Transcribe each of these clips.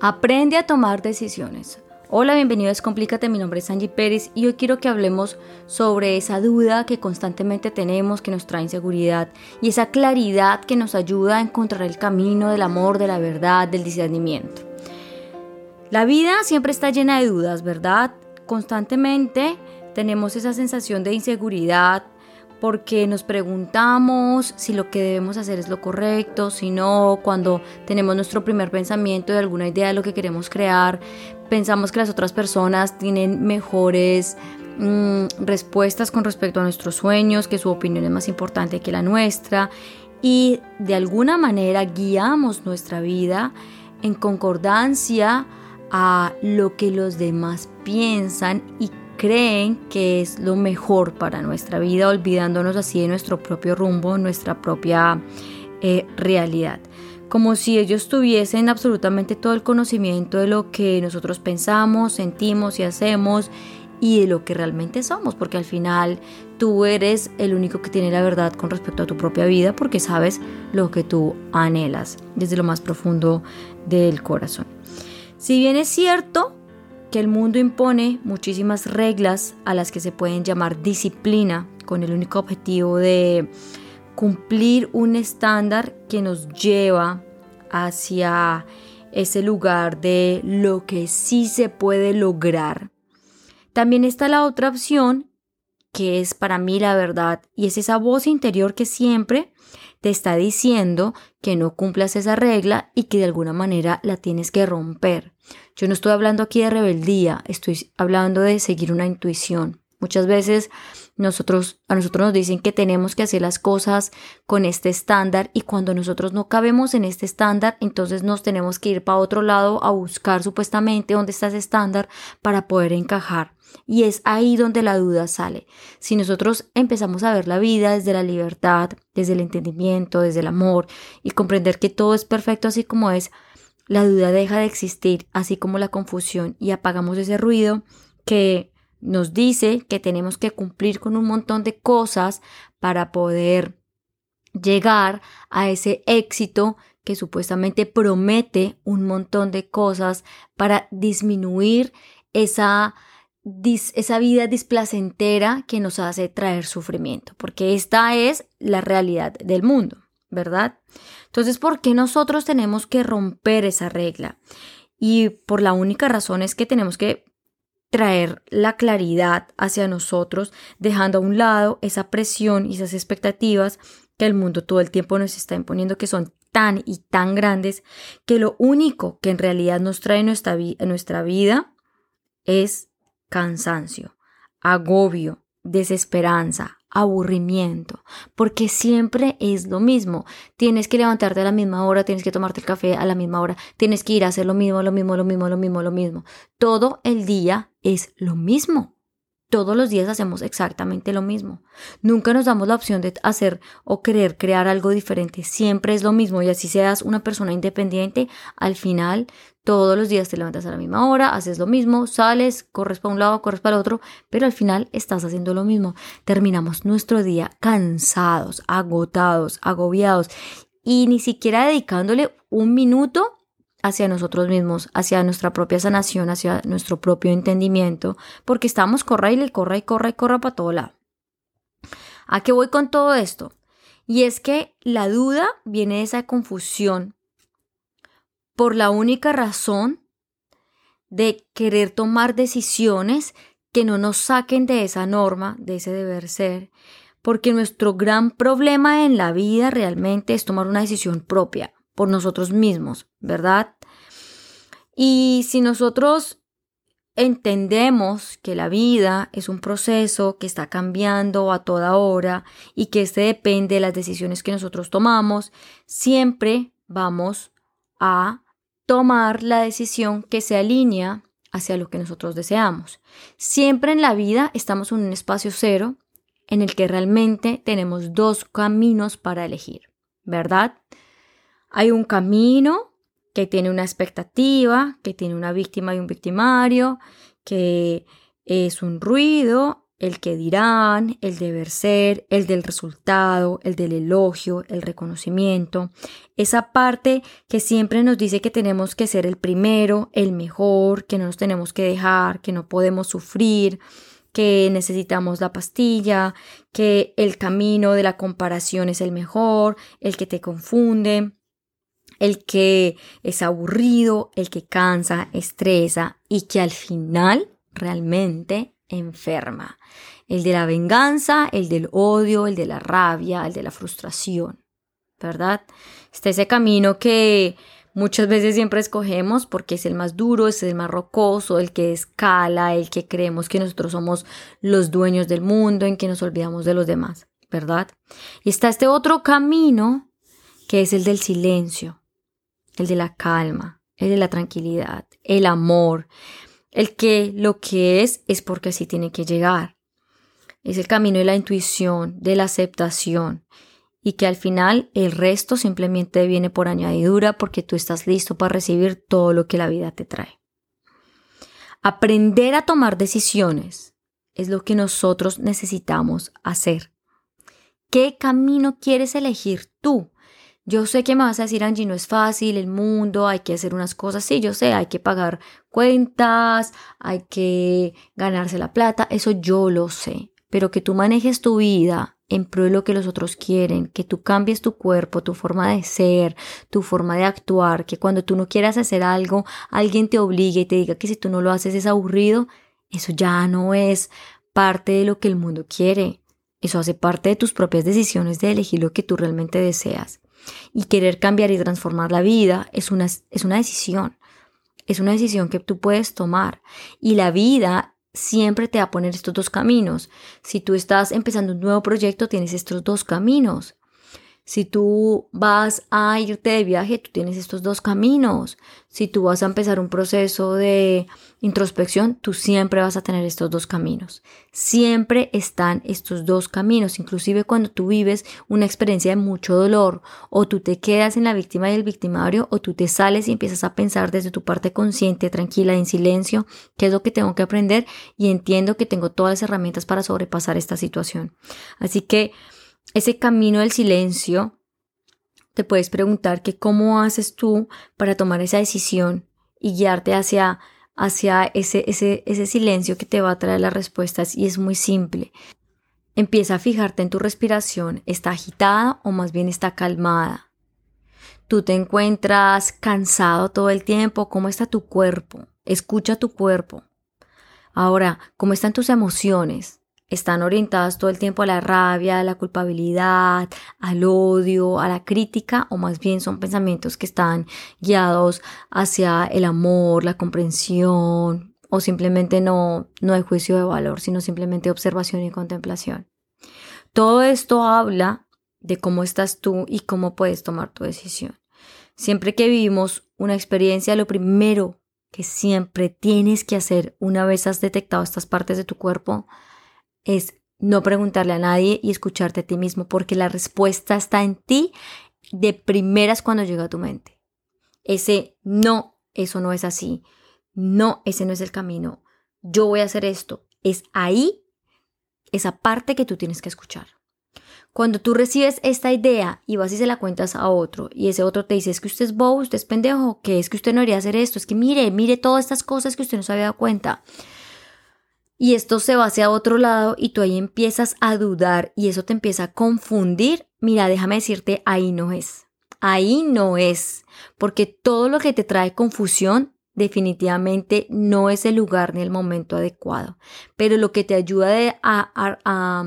Aprende a tomar decisiones. Hola, bienvenido a Descomplícate, mi nombre es Angie Pérez y hoy quiero que hablemos sobre esa duda que constantemente tenemos, que nos trae inseguridad y esa claridad que nos ayuda a encontrar el camino del amor, de la verdad, del discernimiento. La vida siempre está llena de dudas, ¿verdad? Constantemente tenemos esa sensación de inseguridad, porque nos preguntamos si lo que debemos hacer es lo correcto, si no, cuando tenemos nuestro primer pensamiento de alguna idea de lo que queremos crear, pensamos que las otras personas tienen mejores mm, respuestas con respecto a nuestros sueños, que su opinión es más importante que la nuestra y de alguna manera guiamos nuestra vida en concordancia a lo que los demás piensan y creen que es lo mejor para nuestra vida, olvidándonos así de nuestro propio rumbo, nuestra propia eh, realidad. Como si ellos tuviesen absolutamente todo el conocimiento de lo que nosotros pensamos, sentimos y hacemos y de lo que realmente somos, porque al final tú eres el único que tiene la verdad con respecto a tu propia vida, porque sabes lo que tú anhelas desde lo más profundo del corazón. Si bien es cierto que el mundo impone muchísimas reglas a las que se pueden llamar disciplina con el único objetivo de cumplir un estándar que nos lleva hacia ese lugar de lo que sí se puede lograr. También está la otra opción, que es para mí la verdad, y es esa voz interior que siempre te está diciendo que no cumplas esa regla y que de alguna manera la tienes que romper. Yo no estoy hablando aquí de rebeldía, estoy hablando de seguir una intuición. Muchas veces nosotros, a nosotros nos dicen que tenemos que hacer las cosas con este estándar y cuando nosotros no cabemos en este estándar, entonces nos tenemos que ir para otro lado a buscar supuestamente dónde está ese estándar para poder encajar. Y es ahí donde la duda sale. Si nosotros empezamos a ver la vida desde la libertad, desde el entendimiento, desde el amor y comprender que todo es perfecto así como es, la duda deja de existir, así como la confusión, y apagamos ese ruido que nos dice que tenemos que cumplir con un montón de cosas para poder llegar a ese éxito que supuestamente promete un montón de cosas para disminuir esa, esa vida displacentera que nos hace traer sufrimiento, porque esta es la realidad del mundo. ¿verdad? Entonces, ¿por qué nosotros tenemos que romper esa regla? Y por la única razón es que tenemos que traer la claridad hacia nosotros, dejando a un lado esa presión y esas expectativas que el mundo todo el tiempo nos está imponiendo, que son tan y tan grandes, que lo único que en realidad nos trae nuestra, nuestra vida es cansancio, agobio, desesperanza, aburrimiento, porque siempre es lo mismo. Tienes que levantarte a la misma hora, tienes que tomarte el café a la misma hora, tienes que ir a hacer lo mismo, lo mismo, lo mismo, lo mismo, lo mismo. Todo el día es lo mismo. Todos los días hacemos exactamente lo mismo. Nunca nos damos la opción de hacer o querer crear algo diferente. Siempre es lo mismo y así seas una persona independiente, al final todos los días te levantas a la misma hora, haces lo mismo, sales, corres para un lado, corres para el otro, pero al final estás haciendo lo mismo. Terminamos nuestro día cansados, agotados, agobiados y ni siquiera dedicándole un minuto hacia nosotros mismos, hacia nuestra propia sanación, hacia nuestro propio entendimiento, porque estamos corra y corra y corra y corra para todo lado. ¿A qué voy con todo esto? Y es que la duda viene de esa confusión por la única razón de querer tomar decisiones que no nos saquen de esa norma, de ese deber ser, porque nuestro gran problema en la vida realmente es tomar una decisión propia, por nosotros mismos, ¿verdad? Y si nosotros entendemos que la vida es un proceso que está cambiando a toda hora y que este depende de las decisiones que nosotros tomamos, siempre vamos a tomar la decisión que se alinea hacia lo que nosotros deseamos. Siempre en la vida estamos en un espacio cero en el que realmente tenemos dos caminos para elegir, ¿verdad? Hay un camino que tiene una expectativa, que tiene una víctima y un victimario, que es un ruido el que dirán, el deber ser, el del resultado, el del elogio, el reconocimiento, esa parte que siempre nos dice que tenemos que ser el primero, el mejor, que no nos tenemos que dejar, que no podemos sufrir, que necesitamos la pastilla, que el camino de la comparación es el mejor, el que te confunde, el que es aburrido, el que cansa, estresa y que al final realmente enferma. El de la venganza, el del odio, el de la rabia, el de la frustración. ¿Verdad? Está ese camino que muchas veces siempre escogemos porque es el más duro, es el más rocoso, el que escala, el que creemos que nosotros somos los dueños del mundo, en que nos olvidamos de los demás, ¿verdad? Y está este otro camino que es el del silencio, el de la calma, el de la tranquilidad, el amor, el que lo que es es porque así tiene que llegar. Es el camino de la intuición, de la aceptación y que al final el resto simplemente viene por añadidura porque tú estás listo para recibir todo lo que la vida te trae. Aprender a tomar decisiones es lo que nosotros necesitamos hacer. ¿Qué camino quieres elegir tú? Yo sé que me vas a decir, Angie, no es fácil, el mundo, hay que hacer unas cosas. Sí, yo sé, hay que pagar cuentas, hay que ganarse la plata, eso yo lo sé. Pero que tú manejes tu vida en pro de lo que los otros quieren, que tú cambies tu cuerpo, tu forma de ser, tu forma de actuar, que cuando tú no quieras hacer algo, alguien te obligue y te diga que si tú no lo haces es aburrido, eso ya no es parte de lo que el mundo quiere. Eso hace parte de tus propias decisiones de elegir lo que tú realmente deseas. Y querer cambiar y transformar la vida es una, es una decisión. Es una decisión que tú puedes tomar. Y la vida siempre te va a poner estos dos caminos. Si tú estás empezando un nuevo proyecto, tienes estos dos caminos. Si tú vas a irte de viaje, tú tienes estos dos caminos. Si tú vas a empezar un proceso de introspección, tú siempre vas a tener estos dos caminos. Siempre están estos dos caminos, inclusive cuando tú vives una experiencia de mucho dolor, o tú te quedas en la víctima y el victimario, o tú te sales y empiezas a pensar desde tu parte consciente, tranquila, en silencio, qué es lo que tengo que aprender y entiendo que tengo todas las herramientas para sobrepasar esta situación. Así que ese camino del silencio, te puedes preguntar que cómo haces tú para tomar esa decisión y guiarte hacia, hacia ese, ese, ese silencio que te va a traer las respuestas y es muy simple. Empieza a fijarte en tu respiración, ¿está agitada o más bien está calmada? Tú te encuentras cansado todo el tiempo, ¿cómo está tu cuerpo? Escucha tu cuerpo. Ahora, ¿cómo están tus emociones? Están orientadas todo el tiempo a la rabia, a la culpabilidad, al odio, a la crítica, o más bien son pensamientos que están guiados hacia el amor, la comprensión, o simplemente no, no hay juicio de valor, sino simplemente observación y contemplación. Todo esto habla de cómo estás tú y cómo puedes tomar tu decisión. Siempre que vivimos una experiencia, lo primero que siempre tienes que hacer una vez has detectado estas partes de tu cuerpo es no preguntarle a nadie y escucharte a ti mismo, porque la respuesta está en ti de primeras cuando llega a tu mente. Ese no, eso no es así. No, ese no es el camino. Yo voy a hacer esto. Es ahí esa parte que tú tienes que escuchar. Cuando tú recibes esta idea y vas y se la cuentas a otro y ese otro te dice es que usted es bobo, usted es pendejo, que es que usted no debería hacer esto, es que mire, mire todas estas cosas que usted no se había dado cuenta y esto se va hacia otro lado y tú ahí empiezas a dudar y eso te empieza a confundir, mira, déjame decirte, ahí no es. Ahí no es, porque todo lo que te trae confusión definitivamente no es el lugar ni el momento adecuado, pero lo que te ayuda a, a,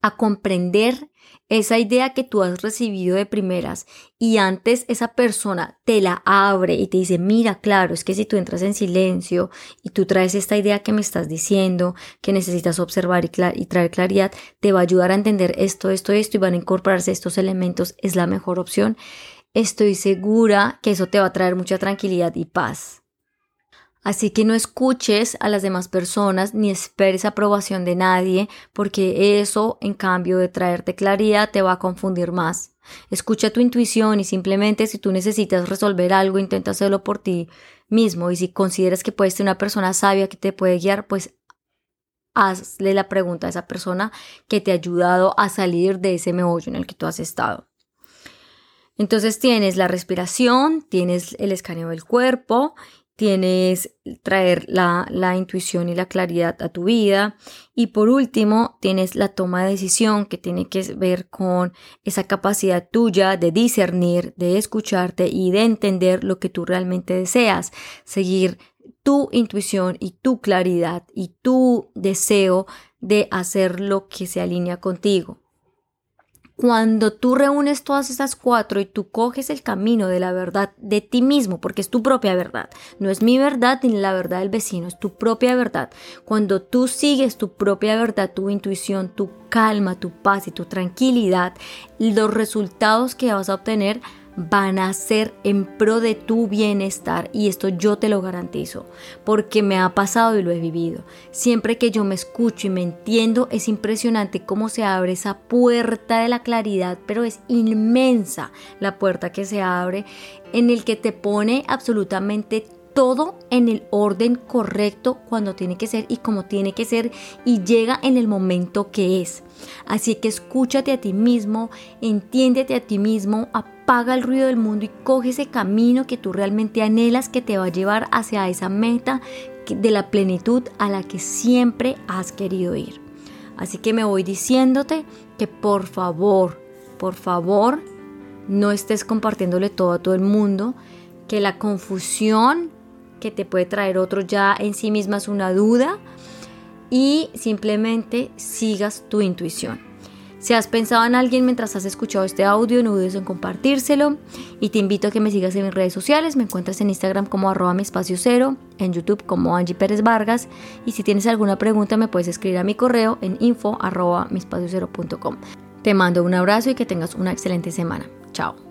a comprender esa idea que tú has recibido de primeras y antes esa persona te la abre y te dice, mira, claro, es que si tú entras en silencio y tú traes esta idea que me estás diciendo, que necesitas observar y, y traer claridad, te va a ayudar a entender esto, esto, esto y van a incorporarse estos elementos, es la mejor opción. Estoy segura que eso te va a traer mucha tranquilidad y paz. Así que no escuches a las demás personas ni esperes aprobación de nadie, porque eso, en cambio de traerte claridad, te va a confundir más. Escucha tu intuición y simplemente si tú necesitas resolver algo, intenta hacerlo por ti mismo. Y si consideras que puedes ser una persona sabia que te puede guiar, pues hazle la pregunta a esa persona que te ha ayudado a salir de ese meollo en el que tú has estado. Entonces tienes la respiración, tienes el escaneo del cuerpo, tienes traer la, la, intuición y la claridad a tu vida y por último tienes la toma de decisión que tiene que ver con esa capacidad tuya de discernir, de escucharte y de entender lo que tú realmente deseas, seguir tu intuición y tu claridad y tu deseo de hacer lo que se alinea contigo. Cuando tú reúnes todas esas cuatro y tú coges el camino de la verdad de ti mismo, porque es tu propia verdad, no es mi verdad ni la verdad del vecino, es tu propia verdad. Cuando tú sigues tu propia verdad, tu intuición, tu calma, tu paz y tu tranquilidad, los resultados que vas a obtener van a ser en pro de tu bienestar y esto yo te lo garantizo porque me ha pasado y lo he vivido. Siempre que yo me escucho y me entiendo es impresionante cómo se abre esa puerta de la claridad, pero es inmensa la puerta que se abre en el que te pone absolutamente todo en el orden correcto cuando tiene que ser y como tiene que ser y llega en el momento que es. Así que escúchate a ti mismo, entiéndete a ti mismo, apaga el ruido del mundo y coge ese camino que tú realmente anhelas que te va a llevar hacia esa meta de la plenitud a la que siempre has querido ir. Así que me voy diciéndote que por favor, por favor, no estés compartiéndole todo a todo el mundo, que la confusión que te puede traer otro ya en sí misma es una duda y simplemente sigas tu intuición. Si has pensado en alguien mientras has escuchado este audio, no dudes en compartírselo y te invito a que me sigas en mis redes sociales. Me encuentras en Instagram como arroba mi espacio cero, en YouTube como Angie Pérez Vargas y si tienes alguna pregunta me puedes escribir a mi correo en info arroba cero Te mando un abrazo y que tengas una excelente semana. Chao.